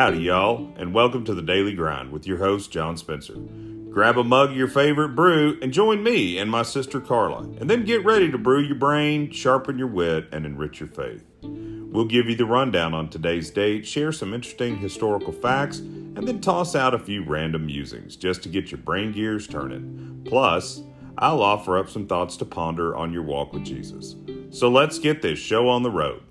Howdy, y'all, and welcome to the Daily Grind with your host, John Spencer. Grab a mug of your favorite brew and join me and my sister Carla, and then get ready to brew your brain, sharpen your wit, and enrich your faith. We'll give you the rundown on today's date, share some interesting historical facts, and then toss out a few random musings just to get your brain gears turning. Plus, I'll offer up some thoughts to ponder on your walk with Jesus. So let's get this show on the road.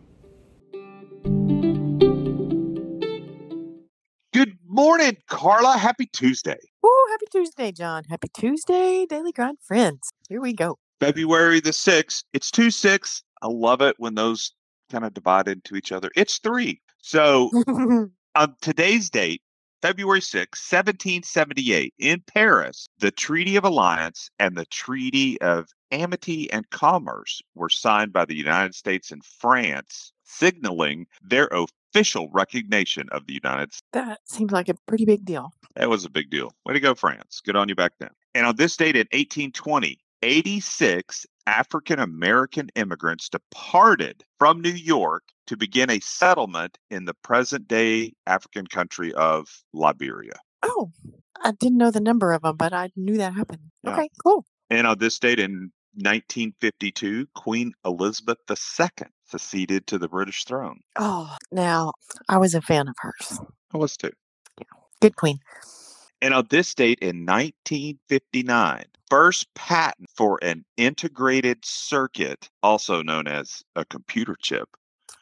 Morning, Carla. Happy Tuesday. Woo, happy Tuesday, John. Happy Tuesday, Daily Grind friends. Here we go. February the 6th. It's 2 6. I love it when those kind of divide into each other. It's three. So on today's date, February 6, 1778, in Paris, the Treaty of Alliance and the Treaty of Amity and Commerce were signed by the United States and France, signaling their official recognition of the United States. that seems like a pretty big deal. That was a big deal. Way to go, France. Good on you back then. And on this date in 1820, 86 African American immigrants departed from New York to begin a settlement in the present day African country of Liberia. Oh, I didn't know the number of them, but I knew that happened. Yeah. Okay, cool. And on this date in 1952, Queen Elizabeth II succeeded to the British throne. Oh, now I was a fan of hers. Mm, I was too. Good queen. And on this date in 1959, first patent for an integrated circuit, also known as a computer chip,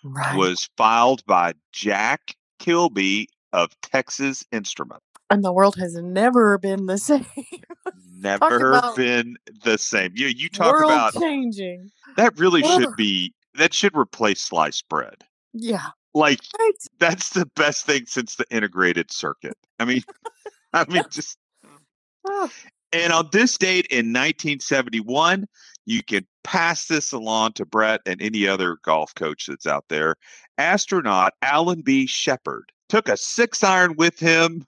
Right. was filed by Jack Kilby of Texas Instruments. and the world has never been the same. Never been the same. You you talk world about changing. that really should be that should replace sliced bread. Yeah. Like Right. that's the best thing since the integrated circuit. I mean I mean just and on this date in 1971, you can pass this along to Brett and any other golf coach that's out there. Astronaut Alan B. Shepard took a six iron with him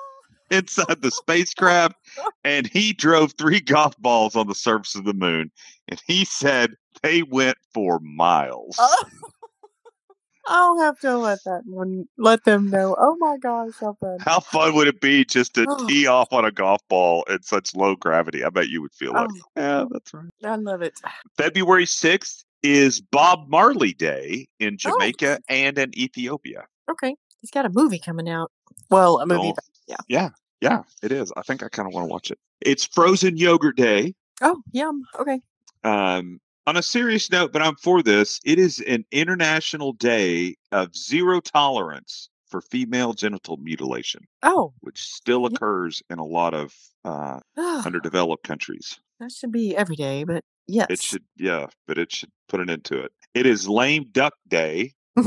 inside the spacecraft and he drove three golf balls on the surface of the moon. And he said they went for miles. Oh. I'll have to let that one let them know. Oh my gosh, how fun. How fun would it be just to Oh. tee off on a golf ball in such low gravity? I bet you would feel like, Oh. yeah, oh, that's right. I love it. February 6th is Bob Marley Day in Oh. Jamaica and in Ethiopia. Okay. He's got a movie coming out. Well, a movie. Oh, yeah. Yeah, yeah, it is. I think I kind of want to watch it. It's Frozen Yogurt Day. Oh, yum. Okay. Um, on a serious note, but I'm for this, it is an international day of zero tolerance for female genital mutilation, Oh, which still Yeah. occurs in a lot of uh, underdeveloped countries. that should be every day, but yes. It should, yeah, but it should put an end to it. It is Lame Duck Day.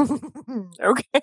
okay.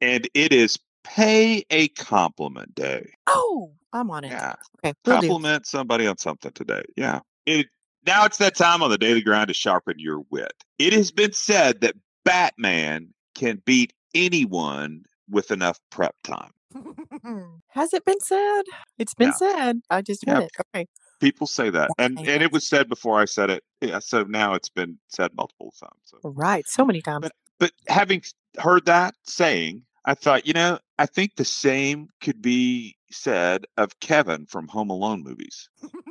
and it is pay a compliment day. Oh, I'm on it. Yeah. Okay. Will do. Compliment somebody on something today. Yeah. It now it's that time on the daily grind to sharpen your wit. It has been said that Batman can beat anyone with enough prep time. Has it been said? It's been Yeah. said. I just Yeah. it. Okay. People say that. And and it was said before I said it. Yeah, so now it's been said multiple times. So. Right. So many times. But but having heard that saying, I thought, you know, I think the same could be said of Kevin from Home Alone movies.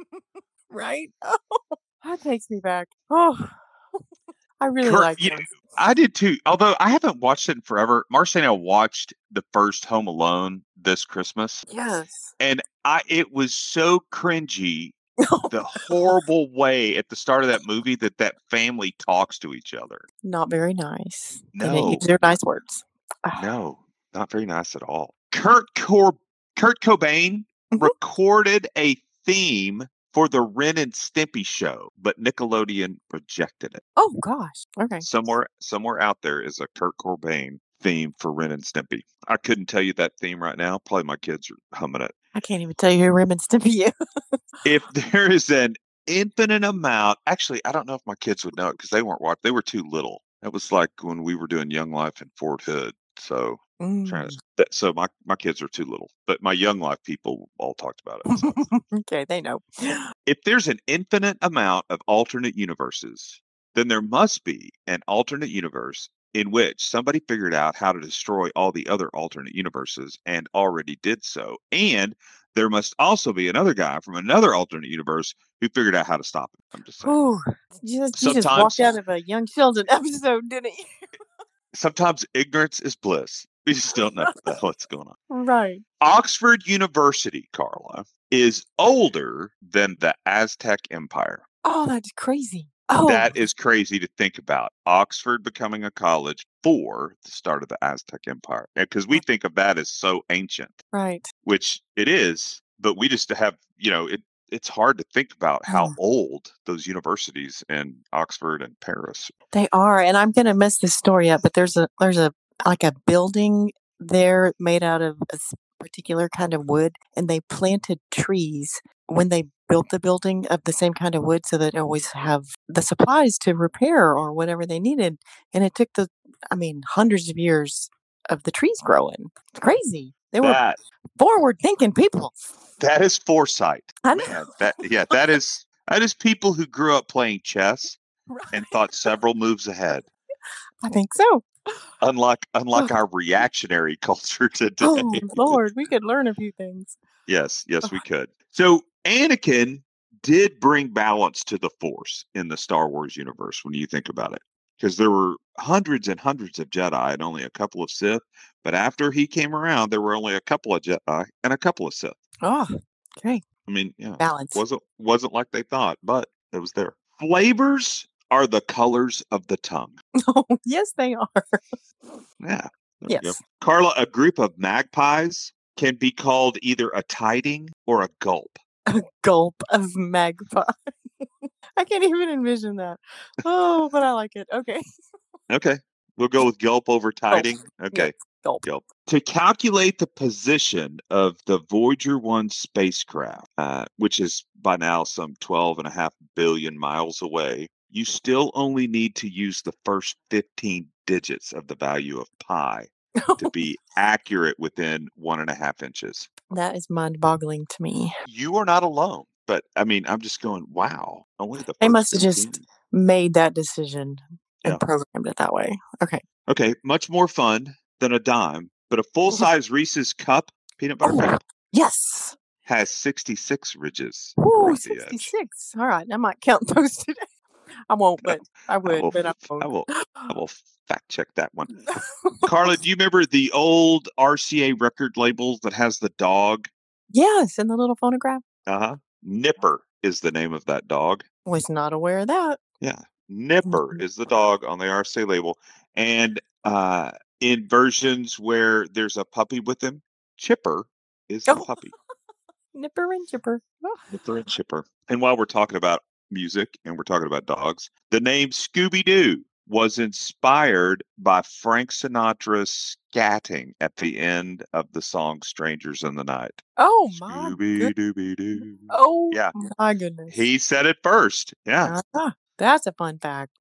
right? that takes me back. Oh, I really Kurt, like you know. I did too. Although I haven't watched it in forever. Marcy and I watched the first Home Alone this Christmas, Yes. and I it was so cringy. The horrible way at the start of that movie that that family talks to each other. Not very nice. They No. use their nice words. No, not very nice at all. Kurt Cor- Kurt Cobain Mhm. recorded a theme for the Ren and Stimpy show, but Nickelodeon rejected it. Oh gosh. Okay. Somewhere somewhere out there is a Kurt Cobain theme for Ren and Stimpy. I couldn't tell you that theme right now. Probably my kids are humming it. I can't even tell you who Ren and Stimpy is. If there is an infinite amount, actually, I don't know if my kids would know it because they weren't watching. They were too little. That was like when we were doing Young Life in Fort Hood. So trying Mm. to that, so my my kids are too little, but my young life people all talked about it. so. okay, they know. if there's an infinite amount of alternate universes, then there must be an alternate universe in which somebody figured out how to destroy all the other alternate universes and already did so. And there must also be another guy from another alternate universe who figured out how to stop it. I'm just saying. Ooh, you just, you just walked out of a Young Sheldon episode, didn't you? Sometimes ignorance is bliss. We just don't know what the hell what's going on. Right. Oxford University, Carla, is older than the Aztec Empire. Oh, that's crazy. Oh, That is crazy to think about. Oxford becoming a college for the start of the Aztec Empire. Because we think of that as so ancient, right. which it is, but we just have, you know, it it's hard to think about how old those universities in Oxford and Paris. They are, and I'm gonna mess this story up, but there's a there's a like a building there made out of a particular kind of wood, and they planted trees when they built the building of the same kind of wood, so that always have the supplies to repair or whatever they needed. And it took the, I mean, hundreds of years of the trees growing. It's crazy. They were That forward thinking people. that is foresight. I know. Man, that yeah, that is that is people who grew up playing chess Right. and thought several moves ahead. I think so. Unlike unlike our reactionary culture today. Oh Lord, we could learn a few things. Yes, yes, we could. So Anakin did bring balance to the Force in the Star Wars universe when you think about it. Because there were hundreds and hundreds of Jedi and only a couple of Sith. But after he came around, there were only a couple of Jedi and a couple of Sith. Oh, okay. I mean, yeah, Balance. wasn't wasn't like they thought, but it was there. Flavors are the colors of the tongue. Oh, yes, they are. Yeah. there we go. Yes. Carla, a group of magpies can be called either a tiding or a gulp. A gulp of magpie. I can't even envision that. Oh, but I like it. Okay. Okay. We'll go with gulp over tiding. Okay. gulp. Gulp. To calculate the position of the Voyager 1 spacecraft, uh, which is by now some 12 and a half billion miles away, you still only need to use the first 15 digits of the value of pi to be accurate within one and a half inches. that is mind boggling to me. You are not alone. But I mean, I'm just going, wow. Only the They must have just Made that decision and Yeah. programmed it that way. Okay. Okay, much more fun than a dime, but a full mm-hmm. size Reese's cup peanut butter Oh, cup Yes. has 66 ridges Ooh, around the edge. 66. All right. I might count those today. I won't, but I would, will but I I won't. I will- I will fact check that one. Carla, do you remember the old RCA record labels that has the dog? yes, in the little phonograph. Uh huh. Nipper is the name of that dog. Was not aware of that. Yeah. Nipper Mhm. is the dog on the RCA label. And uh, in versions where there's a puppy with him, Chipper is the Oh. puppy. Nipper and chipper. Nipper and Chipper. And while we're talking about music and we're talking about dogs, the name Scooby Doo was inspired by Frank Sinatra's scatting at the end of the song Strangers in the Night. Oh my Scooby-Dooby-Doo. Oh Yeah. my goodness. He said it first. Yeah. Ah, that's a fun fact.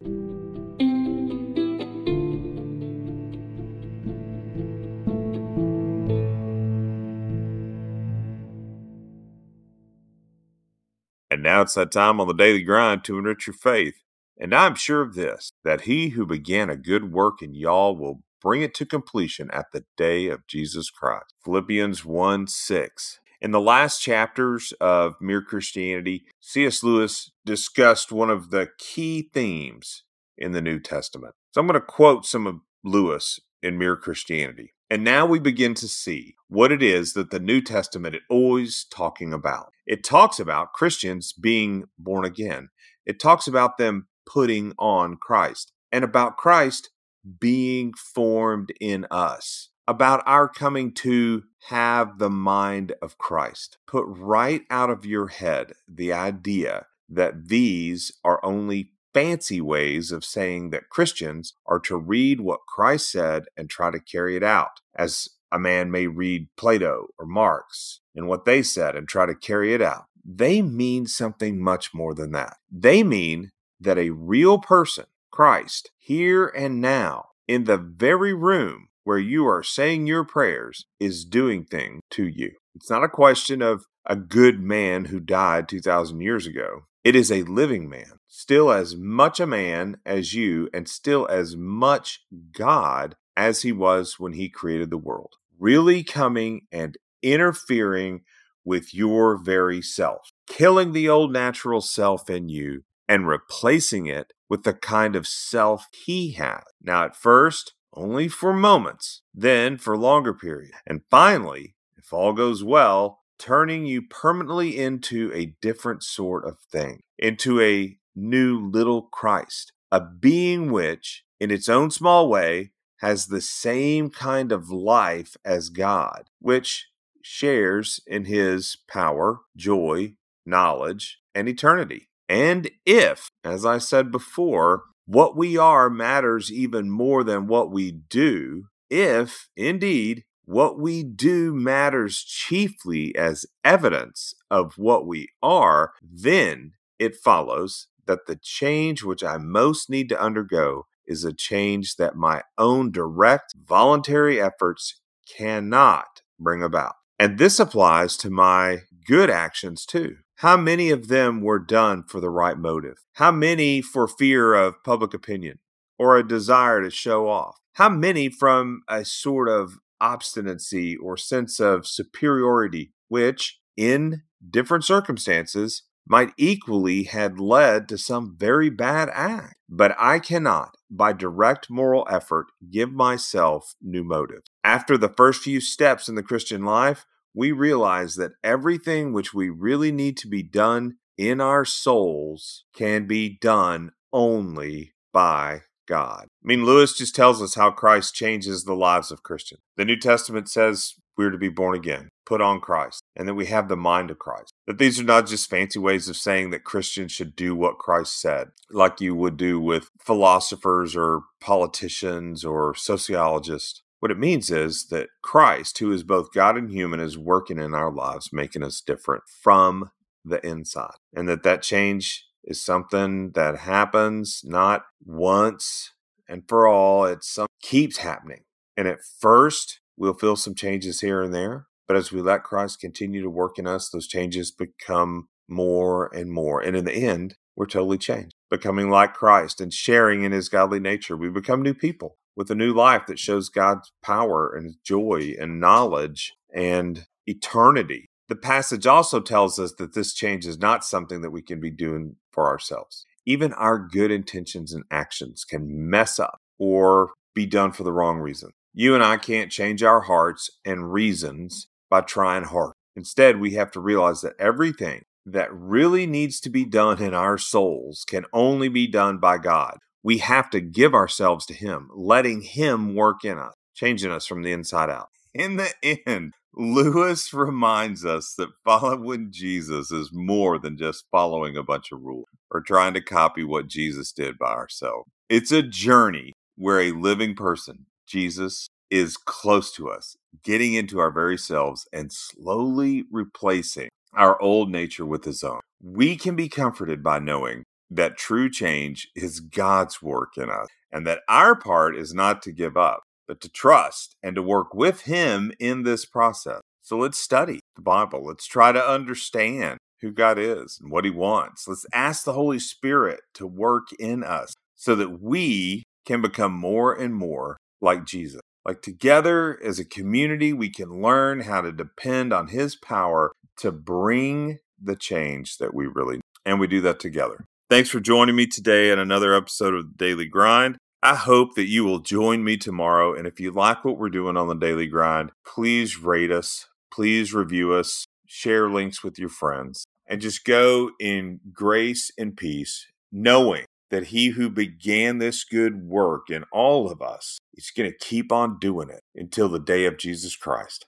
Now it's that time on the daily grind to enrich your faith. And I'm sure of this, that he who began a good work in y'all will bring it to completion at the day of Jesus Christ. Philippians 1 6. In the last chapters of Mere Christianity, C.S. Lewis discussed one of the key themes in the New Testament. So I'm going to quote some of Lewis in Mere Christianity. And now we begin to see what it is that the New Testament is always talking about. It talks about Christians being born again, it talks about them putting on Christ, and about Christ being formed in us, about our coming to have the mind of Christ. Put right out of your head the idea that these are only fancy ways of saying that Christians are to read what Christ said and try to carry it out, as a man may read Plato or Marx and what they said and try to carry it out. They mean something much more than that. They mean that a real person, Christ, here and now, in the very room where you are saying your prayers, is doing things to you. It's not a question of a good man who died 2,000 years ago. It is a living man still as much a man as you, and still as much God as he was when he created the world. Really coming and interfering with your very self, killing the old natural self in you and replacing it with the kind of self he has. Now, at first, only for moments, then for longer periods, and finally, if all goes well, turning you permanently into a different sort of thing, into a new little Christ, a being which, in its own small way, has the same kind of life as God, which shares in his power, joy, knowledge, and eternity. And if, as I said before, what we are matters even more than what we do, if indeed what we do matters chiefly as evidence of what we are, then it follows that the change which I most need to undergo is a change that my own direct voluntary efforts cannot bring about. And this applies to my good actions too. How many of them were done for the right motive? How many for fear of public opinion or a desire to show off? How many from a sort of obstinacy or sense of superiority, which, in different circumstances, might equally had led to some very bad act. But I cannot, by direct moral effort, give myself new motive. After the first few steps in the Christian life, we realize that everything which we really need to be done in our souls can be done only by God. I mean, Lewis just tells us how Christ changes the lives of Christians. The New Testament says we're to be born again, put on Christ, and that we have the mind of Christ. That these are not just fancy ways of saying that Christians should do what Christ said, like you would do with philosophers or politicians or sociologists. What it means is that Christ, who is both God and human, is working in our lives, making us different from the inside. And that that change is something that happens not once and for all. Some keeps happening. And at first, we'll feel some changes here and there. But as we let Christ continue to work in us, those changes become more and more. And in the end, we're totally changed, becoming like Christ and sharing in his godly nature. We become new people with a new life that shows God's power and joy and knowledge and eternity. The passage also tells us that this change is not something that we can be doing for ourselves. Even our good intentions and actions can mess up or be done for the wrong reason. You and I can't change our hearts and reasons by trying hard. Instead, we have to realize that everything that really needs to be done in our souls can only be done by God. We have to give ourselves to Him, letting Him work in us, changing us from the inside out. In the end, Lewis reminds us that following Jesus is more than just following a bunch of rules or trying to copy what Jesus did by ourselves. It's a journey where a living person, Jesus, is close to us, getting into our very selves and slowly replacing our old nature with his own. We can be comforted by knowing that true change is God's work in us and that our part is not to give up but to trust and to work with Him in this process. So let's study the Bible. Let's try to understand who God is and what He wants. Let's ask the Holy Spirit to work in us so that we can become more and more like Jesus. Like together as a community, we can learn how to depend on His power to bring the change that we really need. And we do that together. Thanks for joining me today in another episode of the Daily Grind. I hope that you will join me tomorrow. And if you like what we're doing on the daily grind, please rate us, please review us, share links with your friends, and just go in grace and peace, knowing that he who began this good work in all of us is going to keep on doing it until the day of Jesus Christ.